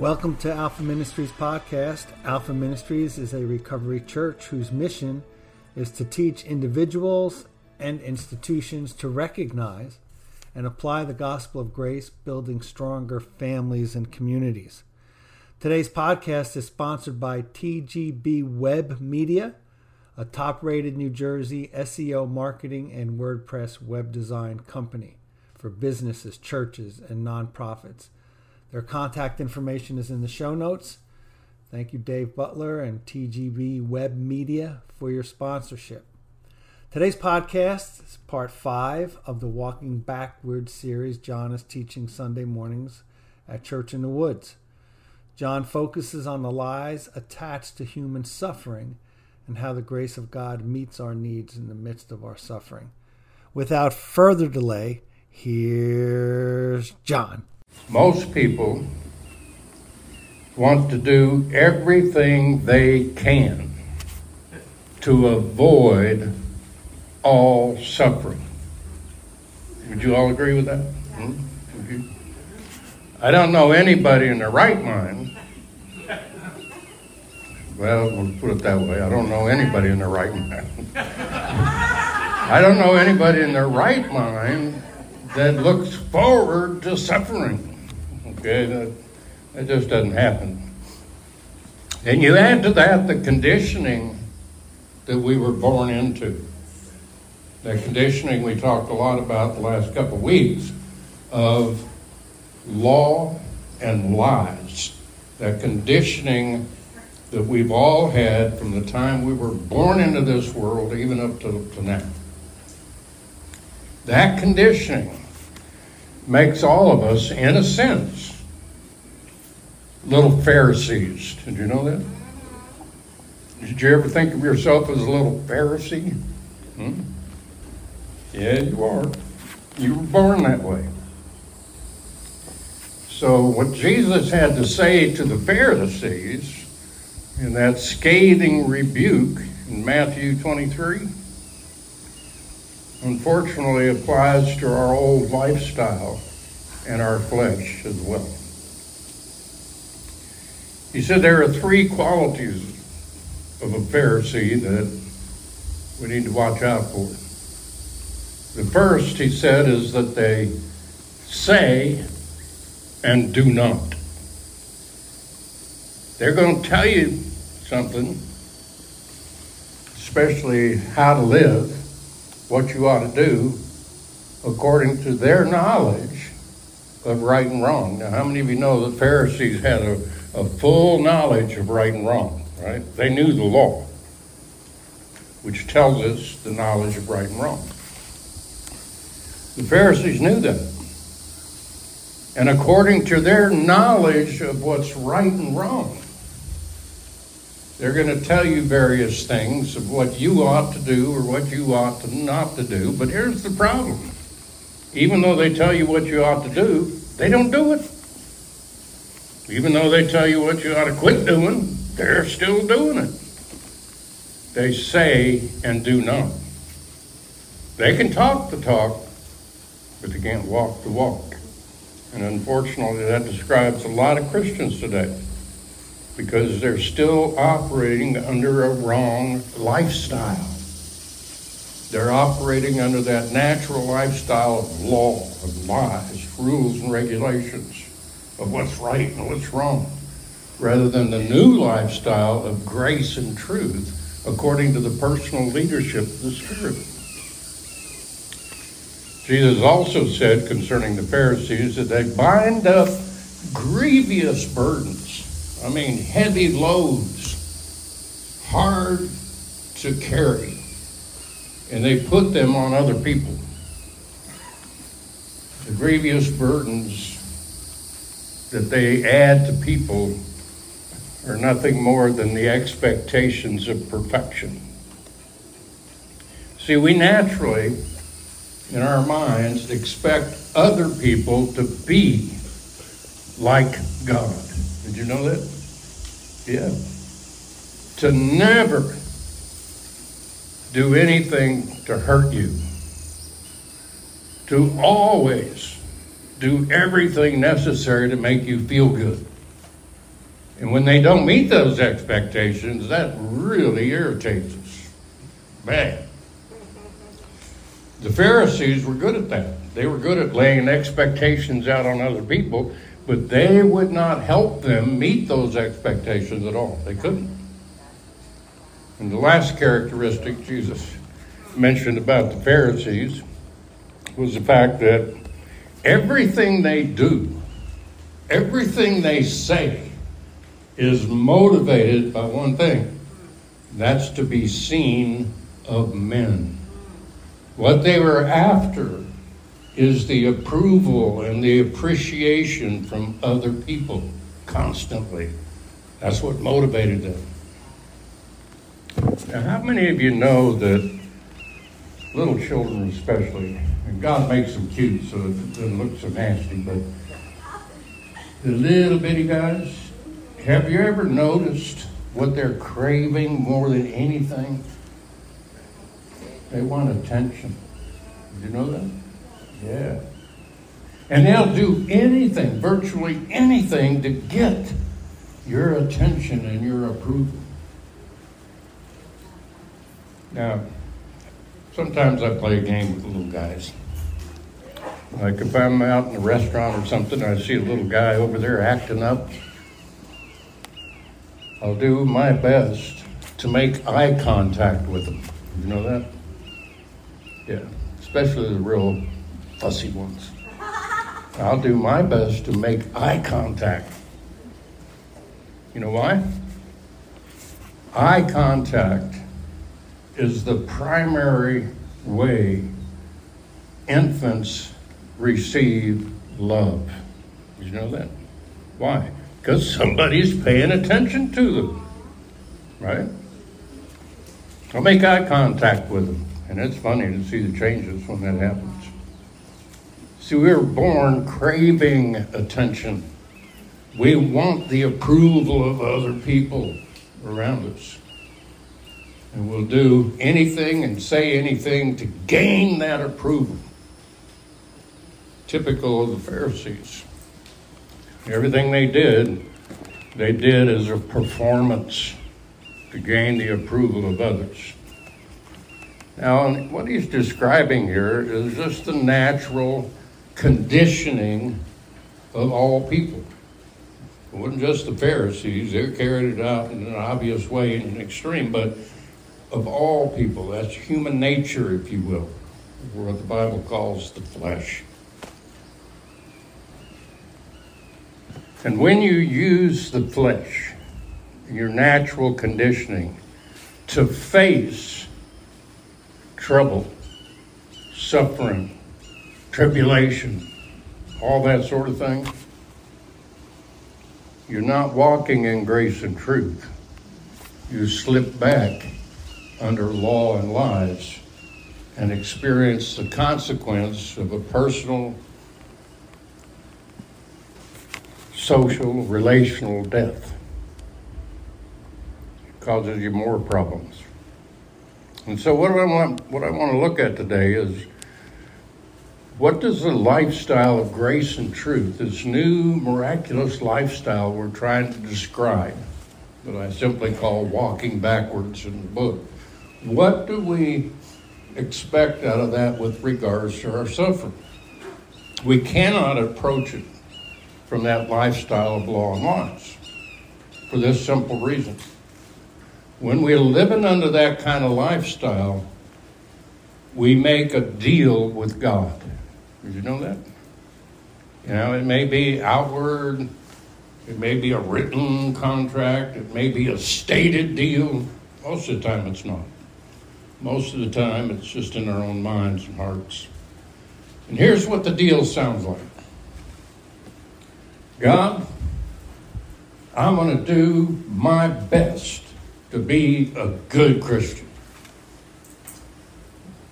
Welcome to Alpha Ministries podcast. Alpha Ministries is a recovery church whose mission is to teach individuals and institutions to recognize and apply the gospel of grace, building stronger families and communities. Today's podcast is sponsored by TGB Web Media, a top rated New Jersey SEO marketing and WordPress web design company for businesses, churches, and nonprofits. Their contact information is in the show notes. Thank you, Dave Butler and TGB Web Media, for your sponsorship. Today's podcast is part five of the Walking Backwards series John is teaching Sunday mornings at Church in the Woods. John focuses on the lies attached to human suffering and how the grace of God meets our needs in the midst of our suffering. Without further delay, here's John. Most people want to do everything they can to avoid all suffering. Would you all agree with that? Hmm? I don't know anybody in their right mind. Well, we'll put it that way. I don't know anybody in their right mind. I don't know anybody in their right mind that looks forward to suffering. Okay, that, that just doesn't happen. And you add to that the conditioning that we were born into. That conditioning we talked a lot about the last couple of weeks of law and lies. That conditioning that we've all had from the time we were born into this world, even up to, to now. That conditioning makes all of us, in a sense, little Pharisees. Did you know that? Did you ever think of yourself as a little Pharisee? Hmm? Yeah, you are. You were born that way. So, what Jesus had to say to the Pharisees in that scathing rebuke in Matthew 23 unfortunately applies to our old lifestyle and our flesh as well. He said there are three qualities of a Pharisee that we need to watch out for. The first, he said, is that they say and do not. They're going to tell you something, especially how to live, what you ought to do, according to their knowledge of right and wrong. Now, how many of you know that Pharisees had a, a full knowledge of right and wrong, right? They knew the law, which tells us the knowledge of right and wrong. The Pharisees knew that. And according to their knowledge of what's right and wrong, they're going to tell you various things of what you ought to do or what you ought to not to do. But here's the problem. Even though they tell you what you ought to do, they don't do it. Even though they tell you what you ought to quit doing, they're still doing it. They say and do not. They can talk the talk, but they can't walk the walk. And unfortunately, that describes a lot of Christians today because they're still operating under a wrong lifestyle. They're operating under that natural lifestyle of law, of lies, rules, and regulations of what's right and what's wrong, rather than the new lifestyle of grace and truth according to the personal leadership of the Spirit. Jesus also said concerning the Pharisees that they bind up grievous burdens I mean, heavy loads, hard to carry, and they put them on other people. The grievous burdens that they add to people are nothing more than the expectations of perfection. See, we naturally, in our minds, expect other people to be like God. Did you know that? Yeah. To never do anything to hurt you. To always do everything necessary to make you feel good. And when they don't meet those expectations, that really irritates us. Bad. The Pharisees were good at that. They were good at laying expectations out on other people, but they would not help them meet those expectations at all. They couldn't. And the last characteristic Jesus mentioned about the Pharisees was the fact that everything they do, everything they say, is motivated by one thing that's to be seen of men. What they were after is the approval and the appreciation from other people constantly. That's what motivated them. Now, how many of you know that little children, especially, and God makes them cute so it doesn't look so nasty, but the little bitty guys, have you ever noticed what they're craving more than anything? They want attention. Did you know that? Yeah. And they'll do anything, virtually anything, to get your attention and your approval. Now, sometimes I play a game with little guys. Like if I'm out in a restaurant or something, and I see a little guy over there acting up. I'll do my best to make eye contact with him. You know that? Yeah, especially the real fussy ones. I'll do my best to make eye contact. You know why? Eye contact is the primary way infants receive love. Did you know that? Why? Because somebody's paying attention to them. Right? I'll make eye contact with them. And it's funny to see the changes when that happens. See, we were born craving attention. We want the approval of other people around us. And we'll do anything and say anything to gain that approval. Typical of the Pharisees. Everything they did, they did as a performance to gain the approval of others. Now, what he's describing here is just the natural conditioning of all people. It wasn't just the Pharisees, they carried it out in an obvious way in an extreme, but of all people, that's human nature, if you will, what the Bible calls the flesh. And when you use the flesh, your natural conditioning, to face trouble, suffering, tribulation, all that sort of thing, you're not walking in grace and truth. You slip back under law and lies and experience the consequence of a personal, social, relational death. It causes you more problems. And so what I want what I want to look at today is what does the lifestyle of grace and truth, this new miraculous lifestyle we're trying to describe, that I simply call walking backwards in the book, what do we expect out of that with regards to our suffering? We cannot approach it from that lifestyle of law and laws for this simple reason. When we're living under that kind of lifestyle, we make a deal with God. Did you know that? You know, it may be outward, it may be a written contract, it may be a stated deal. Most of the time, it's not. Most of the time, it's just in our own minds and hearts. And here's what the deal sounds like God, I'm going to do my best to be a good Christian.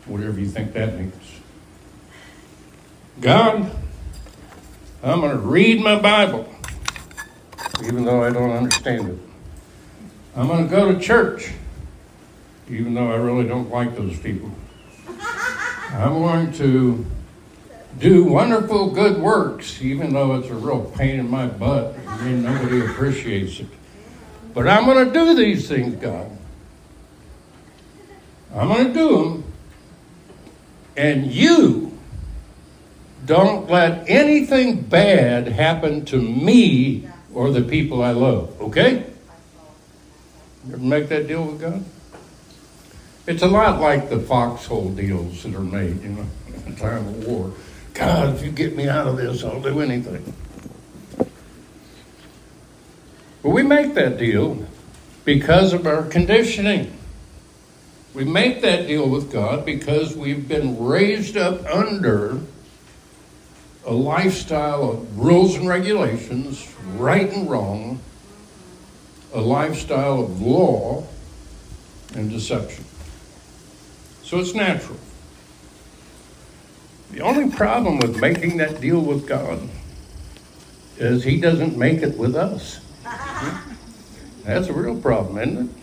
Whatever you think that means. God, I'm going to read my Bible, even though I don't understand it. I'm going to go to church, even though I really don't like those people. I'm going to do wonderful good works, even though it's a real pain in my butt mean, nobody appreciates it. But I'm going to do these things, God. I'm going to do them. And you don't let anything bad happen to me or the people I love. Okay? You ever make that deal with God? It's a lot like the foxhole deals that are made, you know, in time of war. God, if you get me out of this, I'll do anything. But we make that deal because of our conditioning. We make that deal with God because we've been raised up under a lifestyle of rules and regulations, right and wrong, a lifestyle of law and deception. So it's natural. The only problem with making that deal with God is He doesn't make it with us. That's a real problem, isn't it?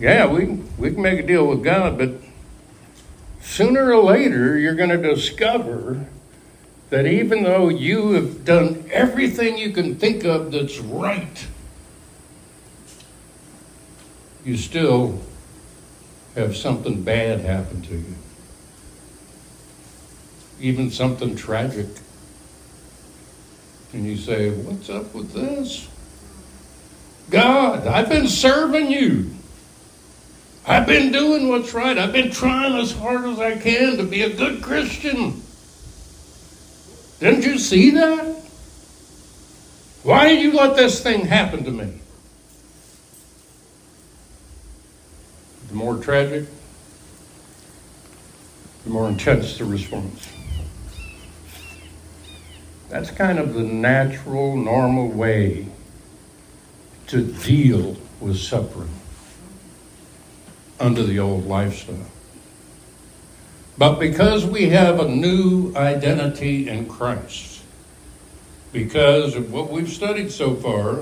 Yeah, we, we can make a deal with God, but sooner or later you're going to discover that even though you have done everything you can think of that's right, you still have something bad happen to you. Even something tragic. And you say, What's up with this? God, I've been serving you. I've been doing what's right. I've been trying as hard as I can to be a good Christian. Didn't you see that? Why did you let this thing happen to me? The more tragic, the more intense the response. That's kind of the natural, normal way to deal with suffering under the old lifestyle. But because we have a new identity in Christ, because of what we've studied so far,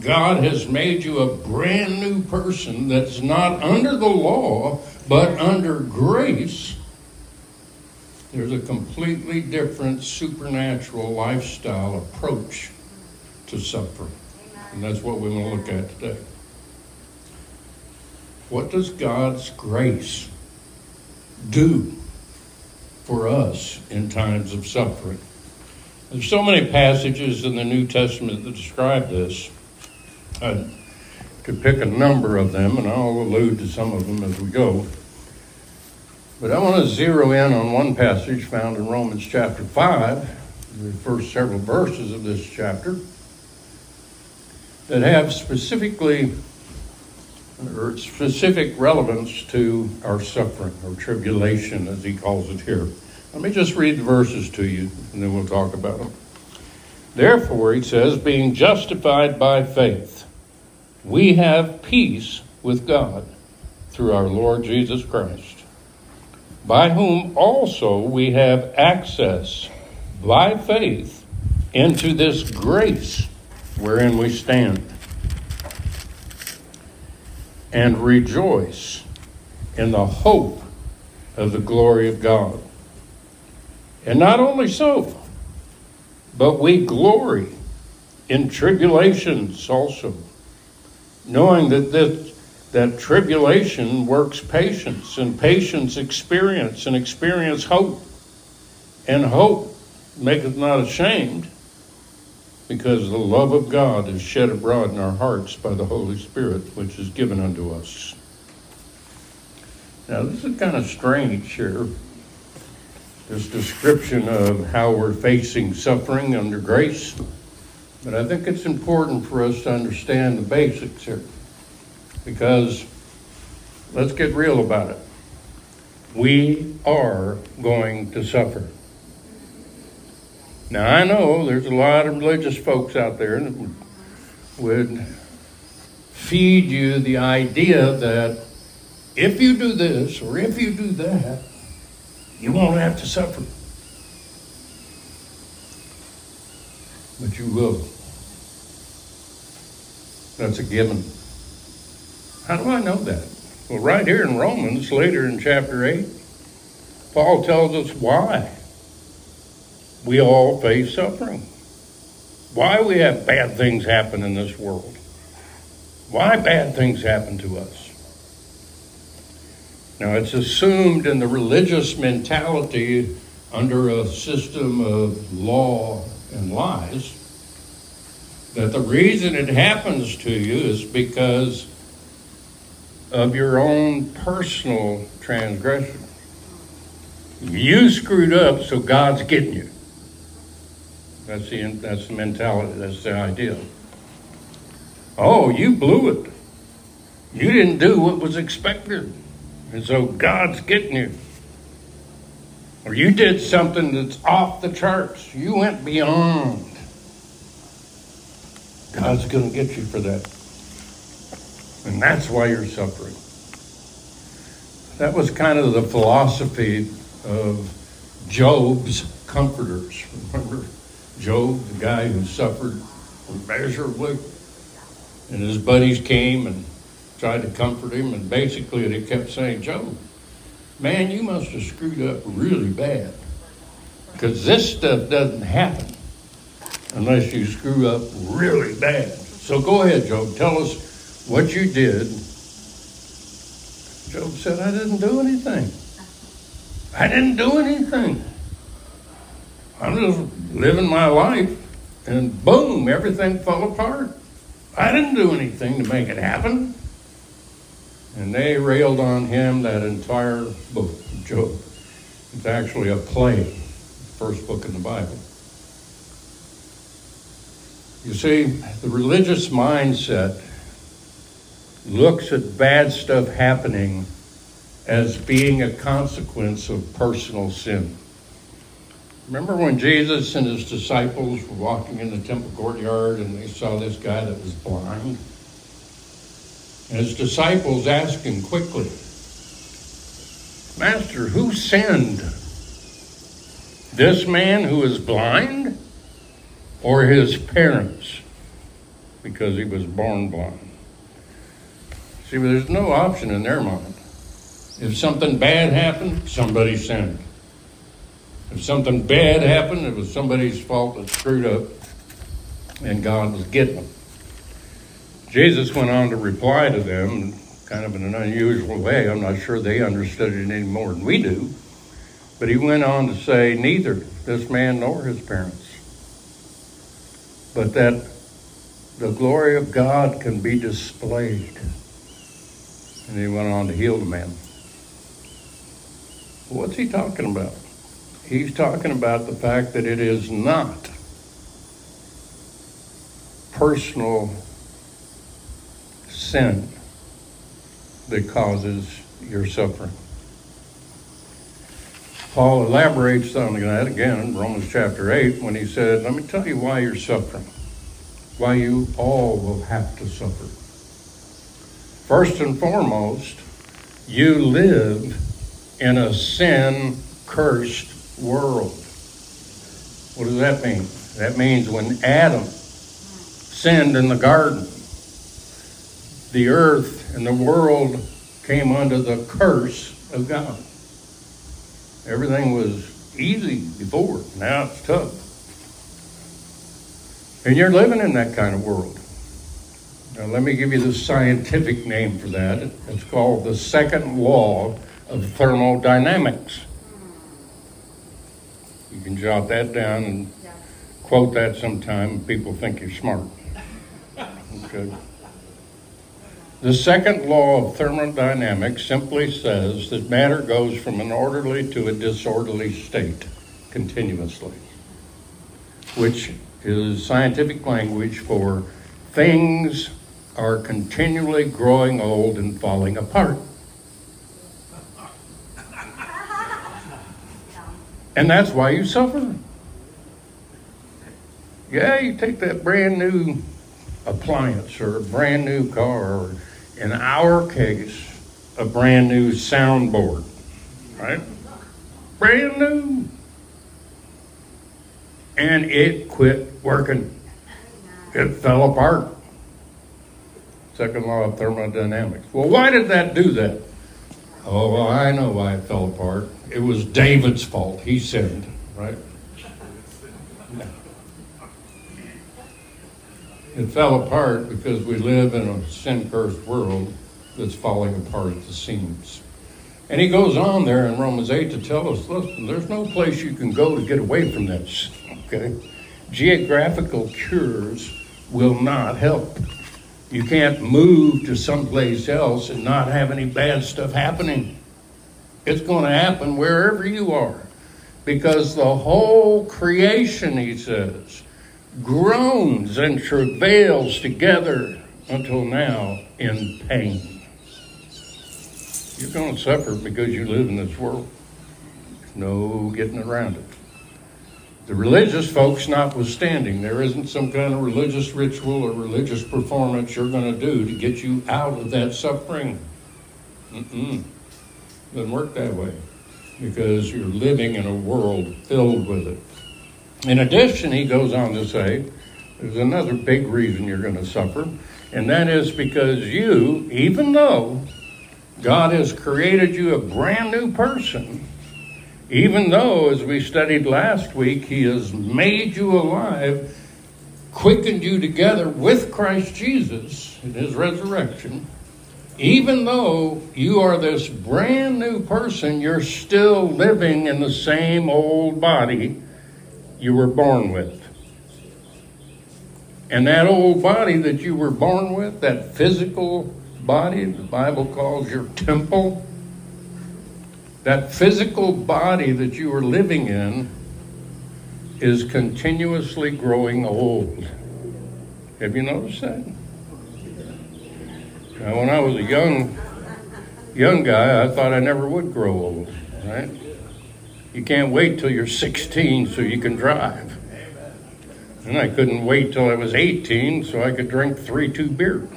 God has made you a brand new person that's not under the law, but under grace. There's a completely different supernatural lifestyle approach to suffering. And that's what we're going to look at today. What does God's grace do for us in times of suffering? There's so many passages in the New Testament that describe this. I could pick a number of them, and I'll allude to some of them as we go. But I want to zero in on one passage found in Romans chapter 5, the first several verses of this chapter, that have specifically or specific relevance to our suffering or tribulation, as he calls it here. Let me just read the verses to you, and then we'll talk about them. Therefore, he says, being justified by faith, we have peace with God through our Lord Jesus Christ, by whom also we have access by faith into this grace wherein we stand and rejoice in the hope of the glory of God. And not only so, but we glory in tribulations also, knowing that this, that tribulation works patience, and patience experience, and experience hope, and hope maketh not ashamed, because the love of God is shed abroad in our hearts by the Holy Spirit, which is given unto us. Now, this is kind of strange here. This description of how we're facing suffering under grace. But I think it's important for us to understand the basics here. Because let's get real about it. We are going to suffer. Now, I know there's a lot of religious folks out there that would, feed you the idea that if you do this or if you do that, you won't have to suffer. But you will. That's a given. How do I know that? Well, right here in Romans, later in chapter 8, Paul tells us why we all face suffering. why we have bad things happen in this world. Why bad things happen to us. Now, it's assumed in the religious mentality under a system of law and lies that the reason it happens to you is because of your own personal transgression. You screwed up, so God's getting you. That's the, that's the mentality, that's the idea. Oh, you blew it. You didn't do what was expected. And so God's getting you. Or you did something that's off the charts. You went beyond. God's going to get you for that. And that's why you're suffering. That was kind of the philosophy of Job's comforters. Remember Job, the guy who suffered immeasurably? And his buddies came and tried to comfort him, and basically they kept saying, Job, man, you must have screwed up really bad. Because this stuff doesn't happen unless you screw up really bad. So go ahead, Job, tell us what you did. Job said, I didn't do anything. I didn't do anything. I'm just living my life, and boom, everything fell apart. I didn't do anything to make it happen. And they railed on him that entire book Job. It's actually a play, first book in the Bible. You see, the religious mindset looks at bad stuff happening as being a consequence of personal sin. Remember when Jesus and his disciples were walking in the temple courtyard and they saw this guy that was blind? And his disciples asked him quickly, Master, who sinned? This man who is blind or his parents? Because he was born blind. See, there's no option in their mind. If something bad happened, somebody sinned. If something bad happened, it was somebody's fault that screwed up, and God was getting them. Jesus went on to reply to them, kind of in an unusual way. I'm not sure they understood it any more than we do. But he went on to say, Neither this man nor his parents, but that the glory of God can be displayed. And he went on to heal the man. What's he talking about? He's talking about the fact that it is not personal sin that causes your suffering. Paul elaborates on that again in Romans chapter 8 when he said, Let me tell you why you're suffering, why you all will have to suffer. First and foremost, you live in a sin cursed world. What does that mean? That means when Adam sinned in the garden, the earth and the world came under the curse of God. Everything was easy before, now it's tough. And you're living in that kind of world. Now, let me give you the scientific name for that. It's called the second law of thermodynamics. You can jot that down and quote that sometime. People think you're smart. Okay. The second law of thermodynamics simply says that matter goes from an orderly to a disorderly state continuously, which is scientific language for things are continually growing old and falling apart. And that's why you suffer. Yeah, you take that brand new appliance or a brand new car or in our case, a brand new soundboard, right? Brand new. And it quit working. It fell apart. Second law of thermodynamics. Well, why did that do that? Oh, well, I know why it fell apart. It was David's fault. He sinned, right? It fell apart because we live in a sin cursed world that's falling apart at the seams. And he goes on there in Romans 8 to tell us listen, there's no place you can go to get away from this. Okay? Geographical cures will not help. You can't move to someplace else and not have any bad stuff happening. It's going to happen wherever you are. Because the whole creation, he says, groans and travails together until now in pain. You're going to suffer because you live in this world. No getting around it. The religious folks notwithstanding, there isn't some kind of religious ritual or religious performance you're going to do to get you out of that suffering. Mm-mm. Doesn't work that way because you're living in a world filled with it. In addition, he goes on to say, there's another big reason you're going to suffer, and that is because you, even though God has created you a brand new person, even though, as we studied last week, He has made you alive, quickened you together with Christ Jesus in His resurrection, even though you are this brand new person, you're still living in the same old body you were born with. And that old body that you were born with, that physical body, the Bible calls your temple, that physical body that you are living in is continuously growing old. Have you noticed that? Now, when I was a young young guy, I thought I never would grow old, right? You can't wait till you're 16 so you can drive. And I couldn't wait till I was 18 so I could drink three, two beer.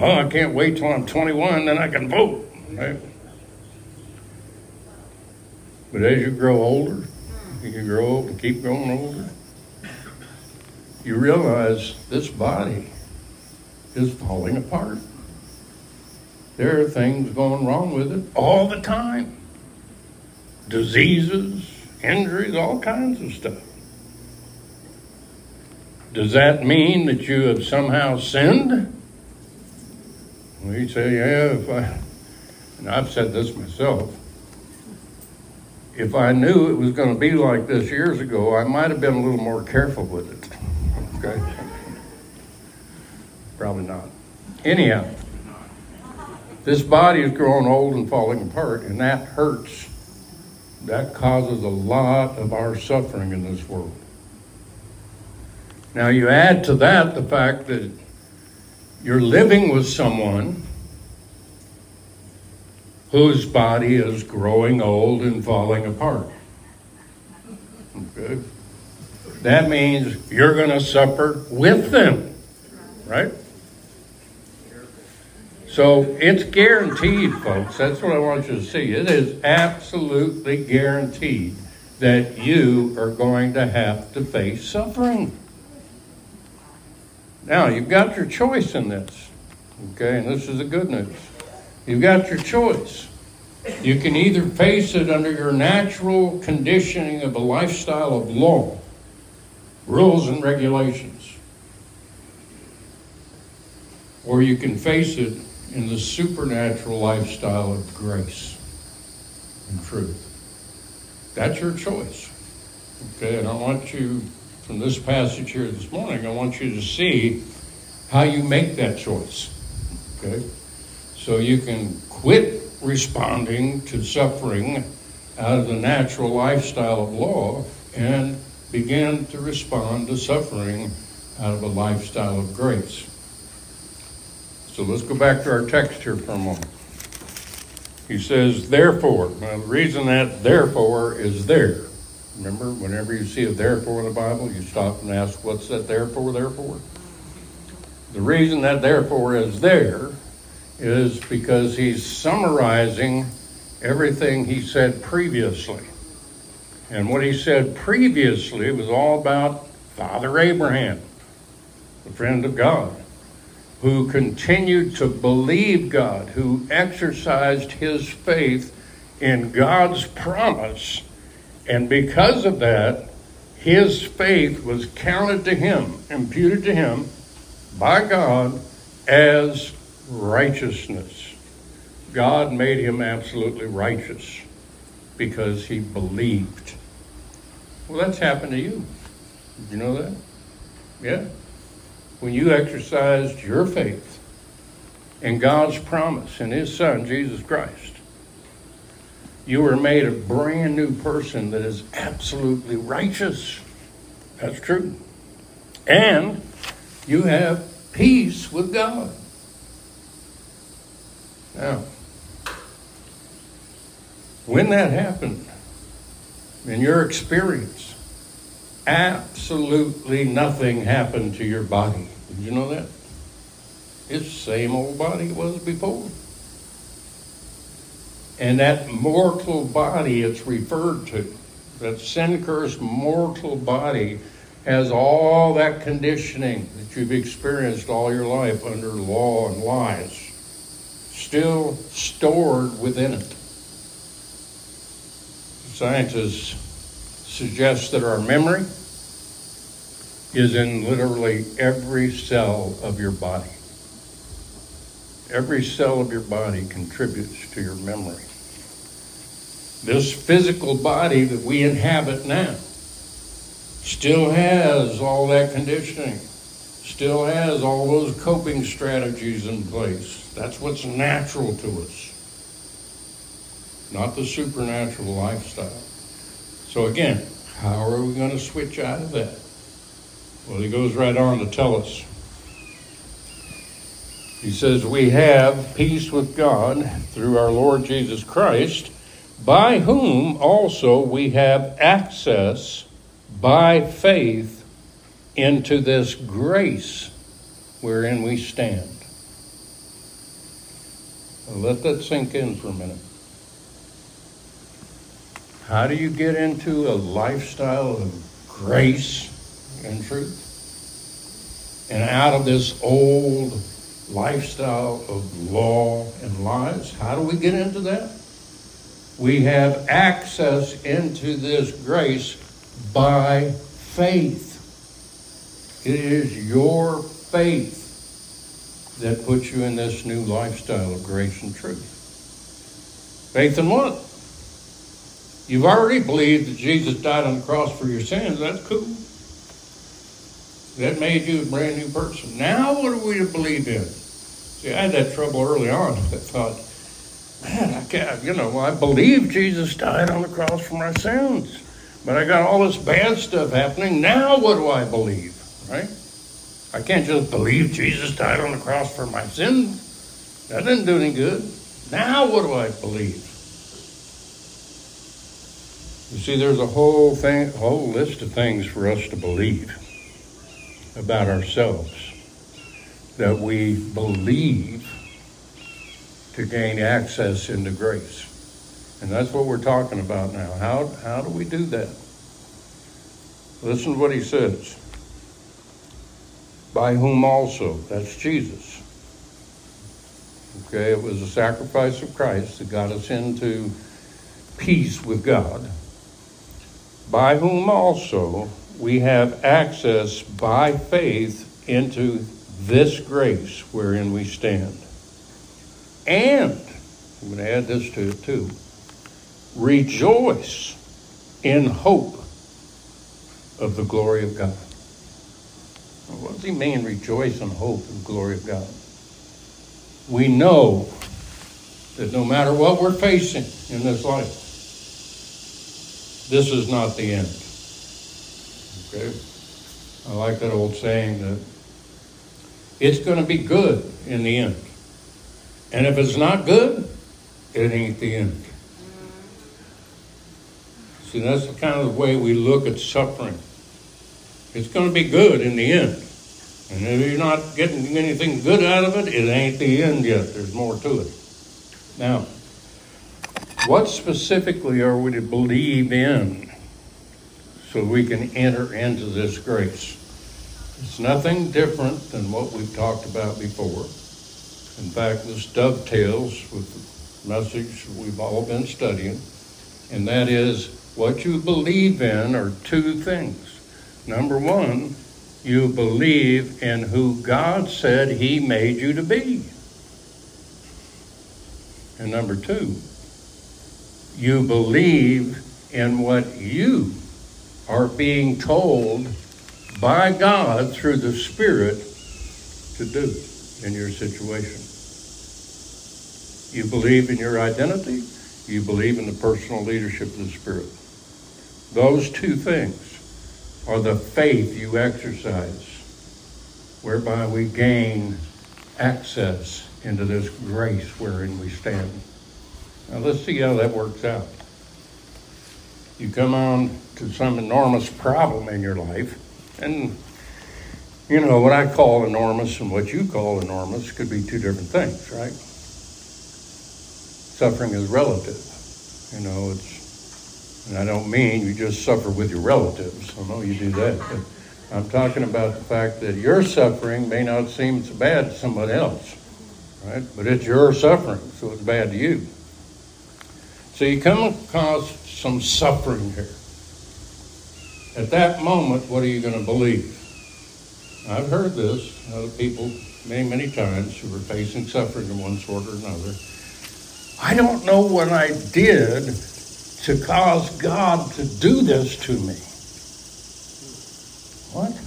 Oh, I can't wait till I'm 21, then I can vote. Right? But as you grow older, you grow and keep growing older, you realize this body is falling apart. There are things going wrong with it all the time diseases, injuries, all kinds of stuff. Does that mean that you have somehow sinned? You say, yeah, if I and I've said this myself, if I knew it was going to be like this years ago, I might have been a little more careful with it. Okay? Probably not. Anyhow, this body is growing old and falling apart, and that hurts. That causes a lot of our suffering in this world. Now, you add to that the fact that you're living with someone whose body is growing old and falling apart. Okay? That means you're going to suffer with them, right? So it's guaranteed, folks. That's what I want you to see. It is absolutely guaranteed that you are going to have to face suffering. Now, you've got your choice in this. Okay, and this is the good news. You've got your choice. You can either face it under your natural conditioning of a lifestyle of law, rules and regulations, or you can face it in the supernatural lifestyle of grace and truth. That's your choice. Okay, and I want you, from this passage here this morning, I want you to see how you make that choice. Okay? So you can quit responding to suffering out of the natural lifestyle of law and begin to respond to suffering out of a lifestyle of grace. So let's go back to our text here for a moment. He says, therefore. Now, the reason that therefore is there. Remember, whenever you see a therefore in the Bible, you stop and ask, what's that therefore, therefore? The reason that therefore is there is because he's summarizing everything he said previously. And what he said previously was all about Father Abraham, the friend of God, who continued to believe God, who exercised his faith in God's promise. And because of that, his faith was counted to him, imputed to him by God as righteousness. God made him absolutely righteous because he believed. Well, that's happened to you. Did you know that? Yeah. When you exercised your faith in God's promise in his Son, Jesus Christ, you were made a brand new person that is absolutely righteous. That's true. And you have peace with God. Now, when that happened, in your experience, absolutely nothing happened to your body. Did you know that? It's the same old body it was before. And that mortal body it's referred to, that sin cursed mortal body, has all that conditioning that you've experienced all your life under law and lies still stored within it. Scientists suggest that our memory is in literally every cell of your body. Every cell of your body contributes to your memory. This physical body that we inhabit now still has all that conditioning, still has all those coping strategies in place. That's what's natural to us, not the supernatural lifestyle. So, again, how are we going to switch out of that? Well, he goes right on to tell us. He says, We have peace with God through our Lord Jesus Christ, by whom also we have access by faith into this grace wherein we stand. Let that sink in for a minute. How do you get into a lifestyle of grace and truth? And out of this old lifestyle of law and lies, how do we get into that? We have access into this grace by faith. It is your faith that puts you in this new lifestyle of grace and truth. Faith in what? You've already believed that Jesus died on the cross for your sins. That's cool. That made you a brand new person. Now, what are we to believe in? See, I had that trouble early on. I thought, man, I can't, you know, I believe Jesus died on the cross for my sins. But I got all this bad stuff happening. Now what do I believe? Right? I can't just believe Jesus died on the cross for my sins. That didn't do any good. Now what do I believe? You see, there's a whole thing, whole list of things for us to believe about ourselves that we believe to gain access into grace. And that's what we're talking about now. How, how do we do that? Listen to what he says. By whom also, that's Jesus. Okay, it was the sacrifice of Christ that got us into peace with God. By whom also we have access by faith into this grace wherein we stand. And, I'm going to add this to it too rejoice in hope of the glory of God. What does he mean, rejoice in hope the glory of God? We know that no matter what we're facing in this life, this is not the end. Okay? I like that old saying that it's going to be good in the end. And if it's not good, it ain't the end. See, that's the kind of way we look at suffering. It's going to be good in the end. And if you're not getting anything good out of it, it ain't the end yet. There's more to it. Now, what specifically are we to believe in so we can enter into this grace? It's nothing different than what we've talked about before. In fact, this dovetails with the message we've all been studying, and that is what you believe in are two things. Number one, you believe in who God said He made you to be. And number two, you believe in what you are being told by God through the Spirit to do in your situation. You believe in your identity, you believe in the personal leadership of the Spirit. Those two things are the faith you exercise, whereby we gain access into this grace wherein we stand. Now let's see how that works out. You come on to some enormous problem in your life, and you know what I call enormous and what you call enormous could be two different things, right? Suffering is relative. You know, it's and I don't mean you just suffer with your relatives. I know you do that. But I'm talking about the fact that your suffering may not seem so bad to someone else, right? But it's your suffering, so it's bad to you. So you come across some suffering here. At that moment, what are you going to believe? I've heard this other people many, many times who are facing suffering of one sort or another. I don't know what I did to cause God to do this to me. What?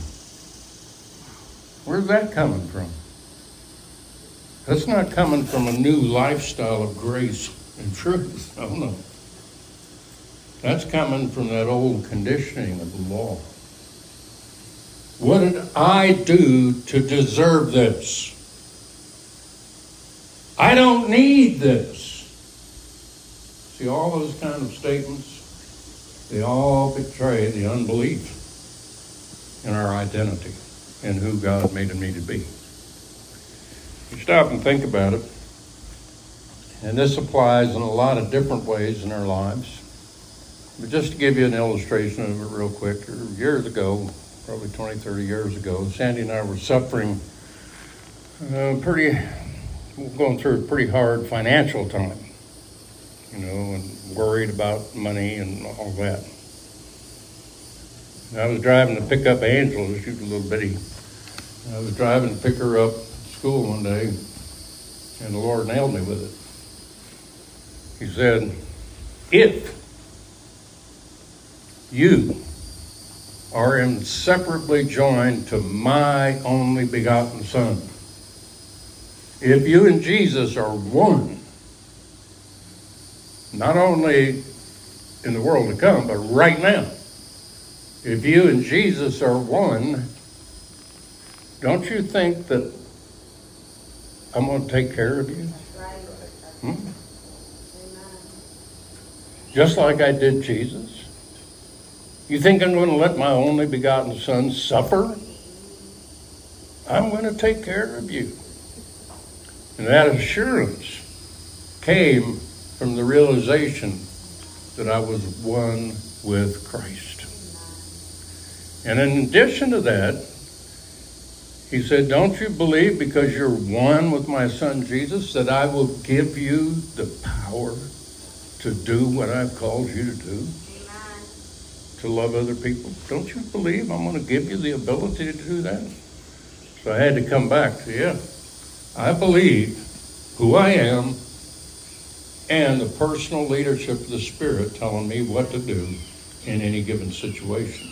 Where's that coming from? That's not coming from a new lifestyle of grace and truth. Oh, no. That's coming from that old conditioning of the law. What did I do to deserve this? I don't need this. See, all those kind of statements, they all betray the unbelief in our identity and who God made me to be. You stop and think about it, and this applies in a lot of different ways in our lives. But just to give you an illustration of it real quick, years ago, probably 20, 30 years ago, Sandy and I were suffering uh, pretty, going through a pretty hard financial time you know, and worried about money and all that. And I was driving to pick up Angela, she was a little bitty. I was driving to pick her up at school one day, and the Lord nailed me with it. He said, If you are inseparably joined to my only begotten Son, if you and Jesus are one, not only in the world to come, but right now. If you and Jesus are one, don't you think that I'm going to take care of you? Just like I did Jesus. You think I'm going to let my only begotten Son suffer? I'm going to take care of you. And that assurance came from the realization that I was one with Christ. And in addition to that, he said, Don't you believe because you're one with my son Jesus that I will give you the power to do what I've called you to do? Amen. To love other people? Don't you believe I'm going to give you the ability to do that? So I had to come back to, yeah, I believe who I am and the personal leadership of the Spirit telling me what to do in any given situation.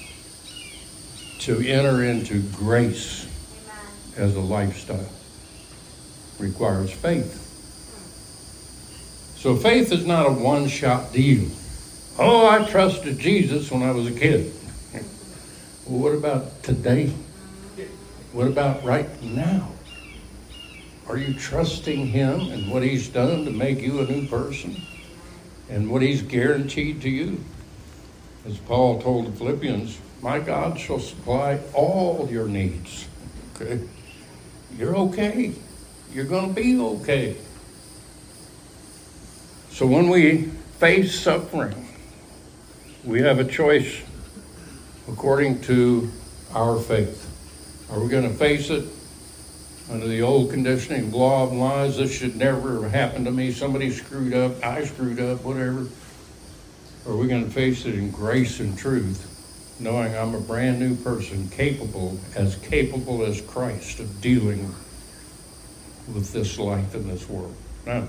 To enter into grace Amen. as a lifestyle requires faith. So faith is not a one shot deal. Oh, I trusted Jesus when I was a kid. Well, what about today? What about right now? Are you trusting Him and what He's done to make you a new person and what He's guaranteed to you? As Paul told the Philippians, My God shall supply all your needs. Okay? You're okay. You're going to be okay. So when we face suffering, we have a choice according to our faith. Are we going to face it under the old conditioning, law of lies, this should never have happened to me. Somebody screwed up, I screwed up, whatever. Or are we going to face it in grace and truth, knowing I'm a brand new person, capable, as capable as Christ, of dealing with this life in this world? Now,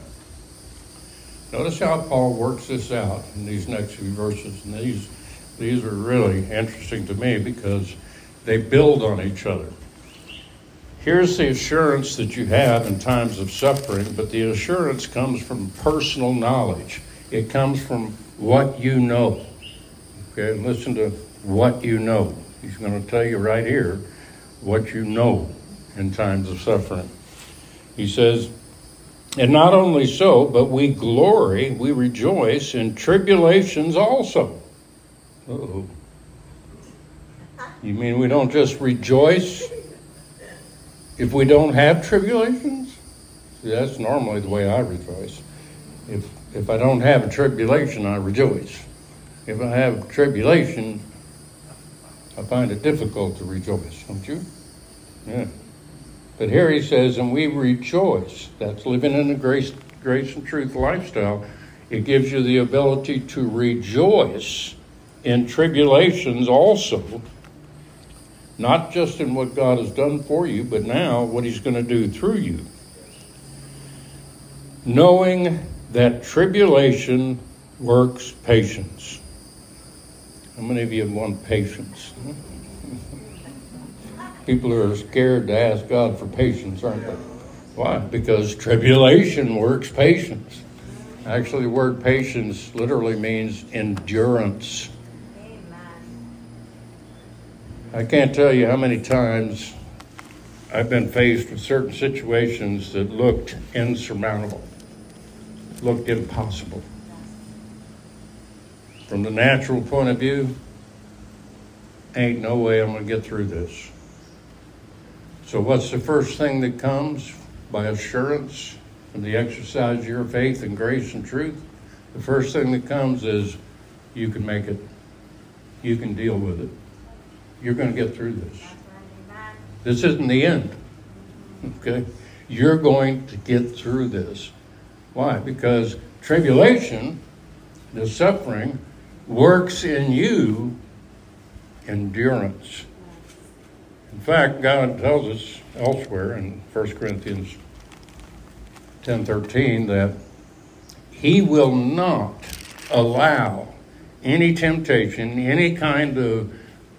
notice how Paul works this out in these next few verses. And these, these are really interesting to me because they build on each other. Here's the assurance that you have in times of suffering, but the assurance comes from personal knowledge. It comes from what you know. Okay, listen to what you know. He's going to tell you right here what you know in times of suffering. He says, and not only so, but we glory, we rejoice in tribulations also. oh You mean we don't just rejoice if we don't have tribulations, see, that's normally the way I rejoice. If if I don't have a tribulation, I rejoice. If I have tribulation, I find it difficult to rejoice, don't you? Yeah. But here he says, and we rejoice. That's living in a grace, grace and truth lifestyle. It gives you the ability to rejoice in tribulations also not just in what God has done for you, but now what He's going to do through you. Knowing that tribulation works patience. How many of you want patience? People are scared to ask God for patience, aren't they? Why? Because tribulation works patience. Actually, the word patience literally means endurance. I can't tell you how many times I've been faced with certain situations that looked insurmountable, looked impossible. From the natural point of view, ain't no way I'm going to get through this. So, what's the first thing that comes by assurance from the exercise of your faith and grace and truth? The first thing that comes is you can make it, you can deal with it. You're going to get through this. This isn't the end. Okay? You're going to get through this. Why? Because tribulation, the suffering, works in you endurance. Fact, God tells us elsewhere in 1 Corinthians 10:13 that he will not allow any temptation, any kind of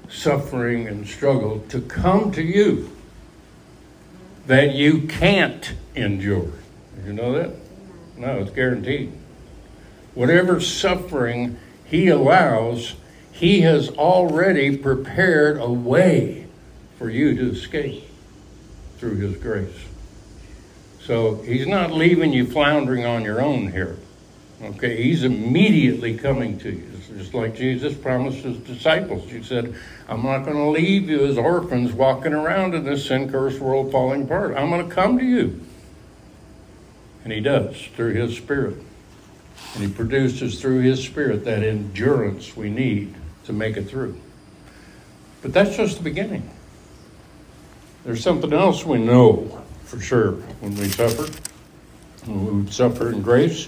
suffering and struggle to come to you that you can't endure. Did you know that? No, it's guaranteed. Whatever suffering He allows, He has already prepared a way for you to escape through His grace. So He's not leaving you floundering on your own here. Okay, He's immediately coming to you. Just like Jesus promised His disciples. He said, I'm not going to leave you as orphans walking around in this sin cursed world falling apart. I'm going to come to you. And he does through his spirit. And he produces through his spirit that endurance we need to make it through. But that's just the beginning. There's something else we know for sure when we suffer, when we suffer in grace,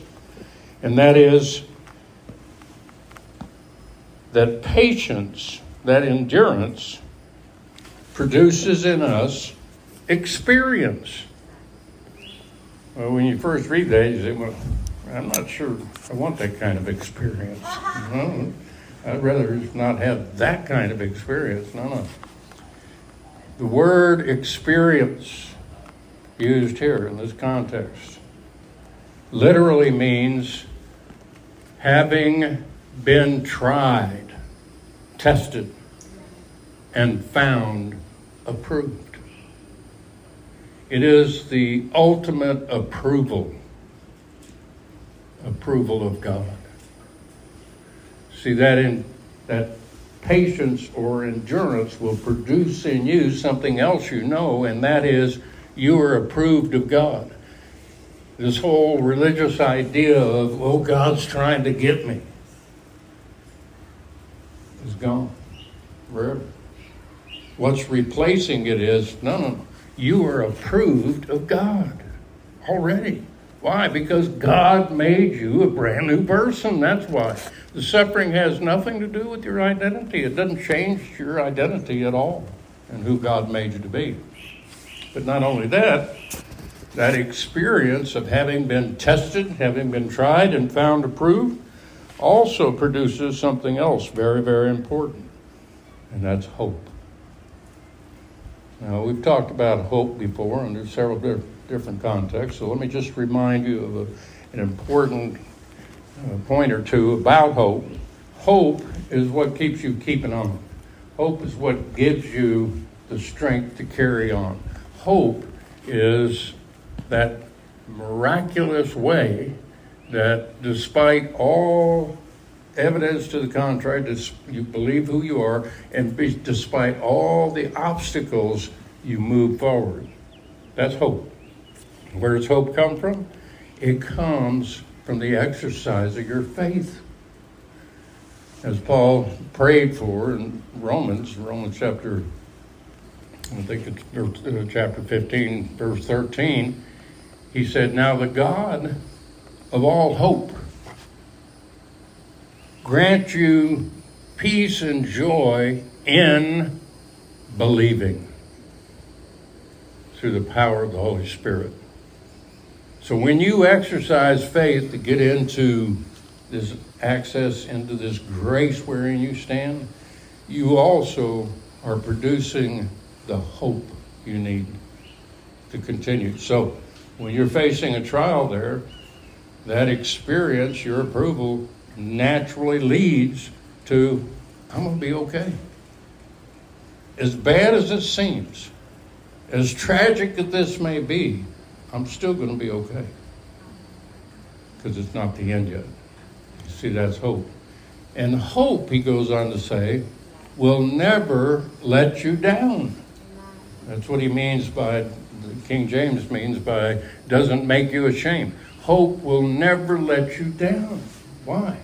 and that is that patience that endurance produces in us experience. Well, when you first read that, you say, well, I'm not sure I want that kind of experience. No, I'd rather not have that kind of experience. No, no. The word experience used here in this context literally means having been tried, tested, and found approved. It is the ultimate approval, approval of God. See that in that patience or endurance will produce in you something else you know, and that is you are approved of God. This whole religious idea of, oh, God's trying to get me is gone forever. What's replacing it is no, no, you are approved of God already. Why? Because God made you a brand new person. That's why. The suffering has nothing to do with your identity. It doesn't change your identity at all and who God made you to be. But not only that, that experience of having been tested, having been tried and found approved, also produces something else very, very important, and that's hope. Now, we've talked about hope before under several different contexts, so let me just remind you of a, an important uh, point or two about hope. Hope is what keeps you keeping on. Hope is what gives you the strength to carry on. Hope is that miraculous way that despite all evidence to the contrary, you believe who you are, and despite all the obstacles, you move forward. That's hope. Where does hope come from? It comes from the exercise of your faith. As Paul prayed for in Romans, Romans chapter, I think it's uh, chapter 15, verse 13, he said, Now the God of all hope grant you peace and joy in believing through the power of the Holy Spirit. So when you exercise faith to get into this access into this grace wherein you stand, you also are producing the hope you need to continue. So when you're facing a trial there, that experience, your approval, naturally leads to, I'm going to be okay. As bad as it seems, as tragic as this may be, I'm still going to be okay. Because it's not the end yet. You see, that's hope. And hope, he goes on to say, will never let you down. That's what he means by, the King James means by, doesn't make you ashamed. Hope will never let you down. Why?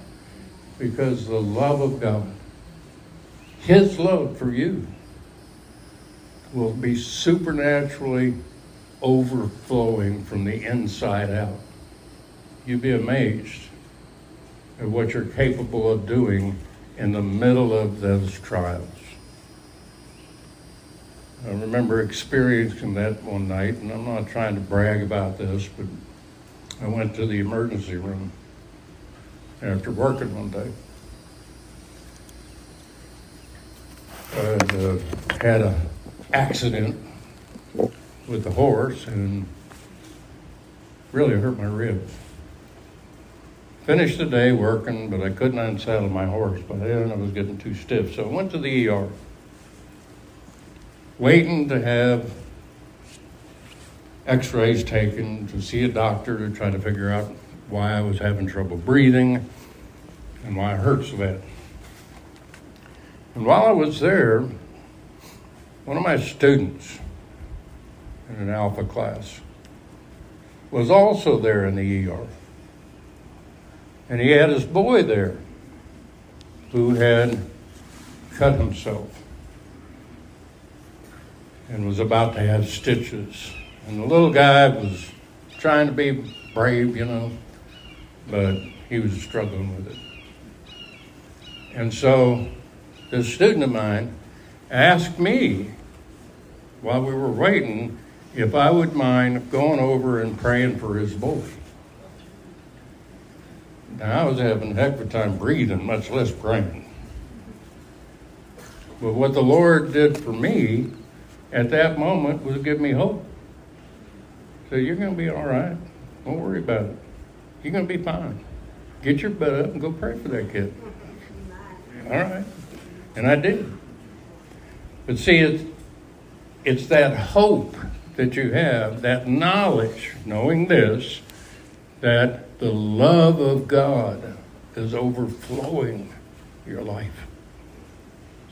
Because the love of God, His love for you, will be supernaturally overflowing from the inside out. You'd be amazed at what you're capable of doing in the middle of those trials. I remember experiencing that one night, and I'm not trying to brag about this, but I went to the emergency room after working one day. I uh, had an accident with the horse and really hurt my ribs. Finished the day working, but I couldn't unsaddle my horse. By then I was getting too stiff, so I went to the ER, waiting to have x-rays taken to see a doctor to try to figure out why I was having trouble breathing and why it hurt so bad. And while I was there, one of my students in an alpha class was also there in the ER. And he had his boy there who had cut himself and was about to have stitches. And the little guy was trying to be brave, you know, but he was struggling with it. And so this student of mine asked me while we were waiting if I would mind going over and praying for his boy. Now, I was having a heck of a time breathing, much less praying. But what the Lord did for me at that moment was give me hope. So you're going to be all right. Don't worry about it. You're going to be fine. Get your butt up and go pray for that kid. All right. And I did. But see, it's, it's that hope that you have, that knowledge, knowing this, that the love of God is overflowing your life.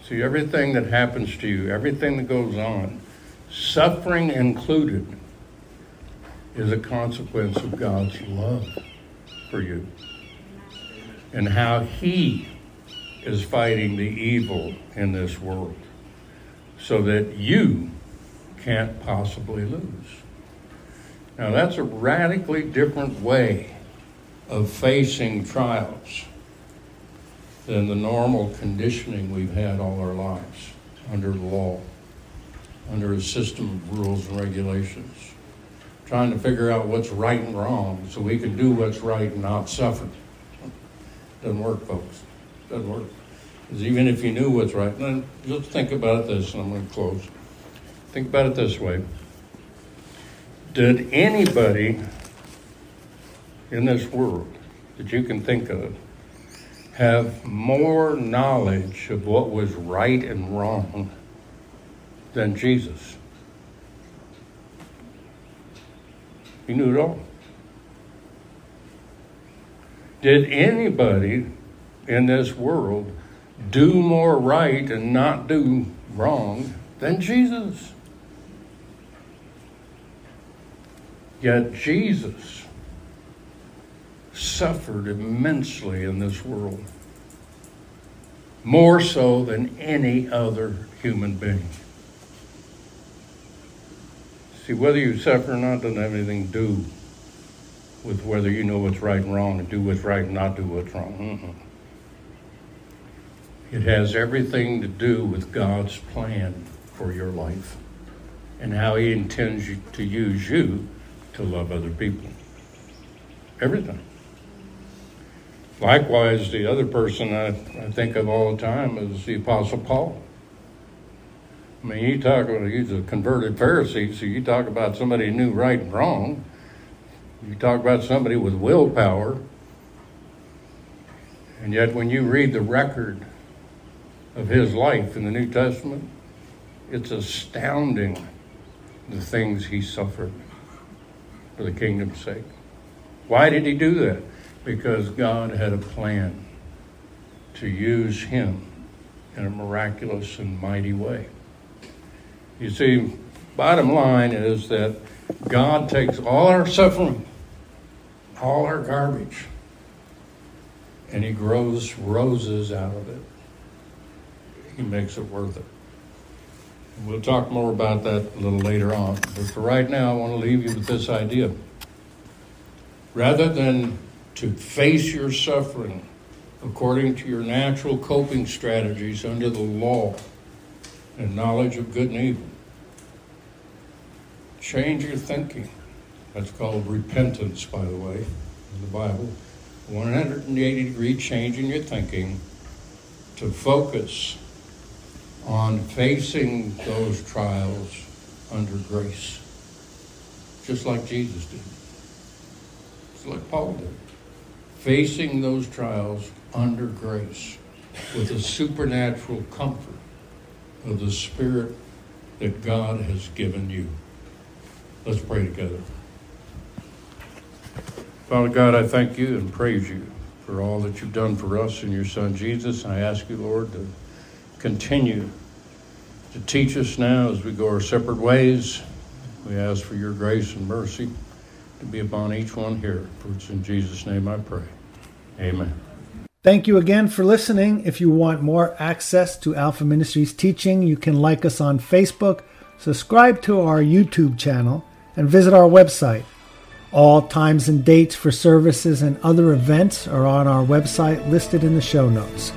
See, everything that happens to you, everything that goes on, suffering included, is a consequence of God's love for you and how He is fighting the evil in this world so that you can't possibly lose. Now, that's a radically different way of facing trials than the normal conditioning we've had all our lives under the law, under a system of rules and regulations. Trying to figure out what's right and wrong so we can do what's right and not suffer. Doesn't work, folks. Doesn't work. Because even if you knew what's right, then just think about this, and I'm going to close. Think about it this way. Did anybody in this world that you can think of have more knowledge of what was right and wrong than Jesus? He knew it all. Did anybody in this world do more right and not do wrong than Jesus? Yet Jesus suffered immensely in this world, more so than any other human being. See, whether you suffer or not doesn't have anything to do with whether you know what's right and wrong and do what's right and not do what's wrong. Mm-mm. It has everything to do with God's plan for your life and how He intends to use you to love other people. Everything. Likewise, the other person I, I think of all the time is the Apostle Paul. I mean, you talk about he's a converted Pharisee, so you talk about somebody who knew right and wrong. You talk about somebody with willpower. And yet, when you read the record of his life in the New Testament, it's astounding the things he suffered for the kingdom's sake. Why did he do that? Because God had a plan to use him in a miraculous and mighty way. You see, bottom line is that God takes all our suffering, all our garbage, and He grows roses out of it. He makes it worth it. We'll talk more about that a little later on. But for right now, I want to leave you with this idea. Rather than to face your suffering according to your natural coping strategies under the law and knowledge of good and evil, change your thinking. That's called repentance, by the way, in the Bible. 180 degree change in your thinking to focus on facing those trials under grace, just like Jesus did, just like Paul did. Facing those trials under grace with a supernatural comfort of the Spirit that God has given you. Let's pray together. Father God, I thank you and praise you for all that you've done for us and your Son Jesus. And I ask you, Lord, to continue to teach us now as we go our separate ways. We ask for your grace and mercy to be upon each one here. For it's in Jesus' name I pray. Amen. Thank you again for listening. If you want more access to Alpha Ministries teaching, you can like us on Facebook, subscribe to our YouTube channel, and visit our website. All times and dates for services and other events are on our website listed in the show notes.